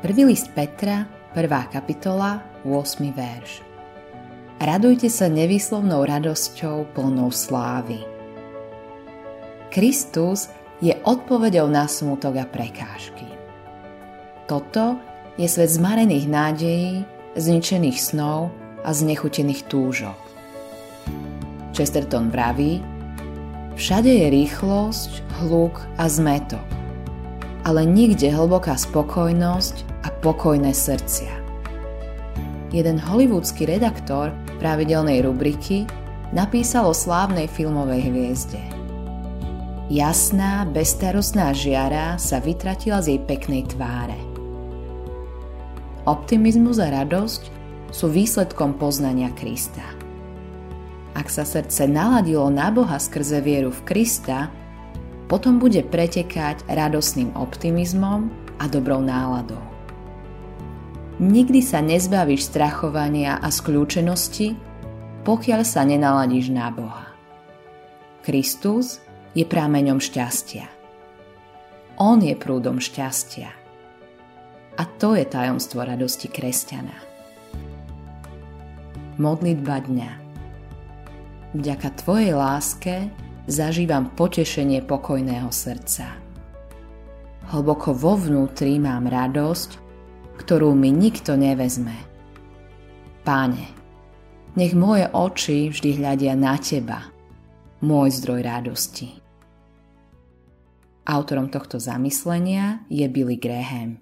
Prvý list Petra, 1. kapitola, 8. verš. Radujte sa nevýslovnou radosťou plnou slávy. Kristus je odpovedou na smutok a prekážky. Toto je svet zmarených nádejí, zničených snov a znechutených túžob. Chesterton vraví, všade je rýchlosť, hluk a zmetok, ale nikde hlboká spokojnosť a pokojné srdcia. Jeden hollywoodsky redaktor pravidelnej rubriky napísal o slávnej filmovej hviezde. Jasná, bezstarostná žiara sa vytratila z jej peknej tváre. Optimizmus a radosť sú výsledkom poznania Krista. Ak sa srdce naladilo na Boha skrze vieru v Krista, potom bude pretekať radosným optimizmom a dobrou náladou. Nikdy sa nezbavíš strachovania a skľúčenosti, pokiaľ sa nenaladíš na Boha. Kristus je prámeňom šťastia. On je prúdom šťastia. A to je tajomstvo radosti kresťana. Modlitba dňa Vďaka Tvojej láske zažívam potešenie pokojného srdca. Hlboko vo vnútri mám radosť, ktorú mi nikto nevezme. Páne, nech moje oči vždy hľadia na Teba, môj zdroj radosti. Autorom tohto zamyslenia je Billy Graham.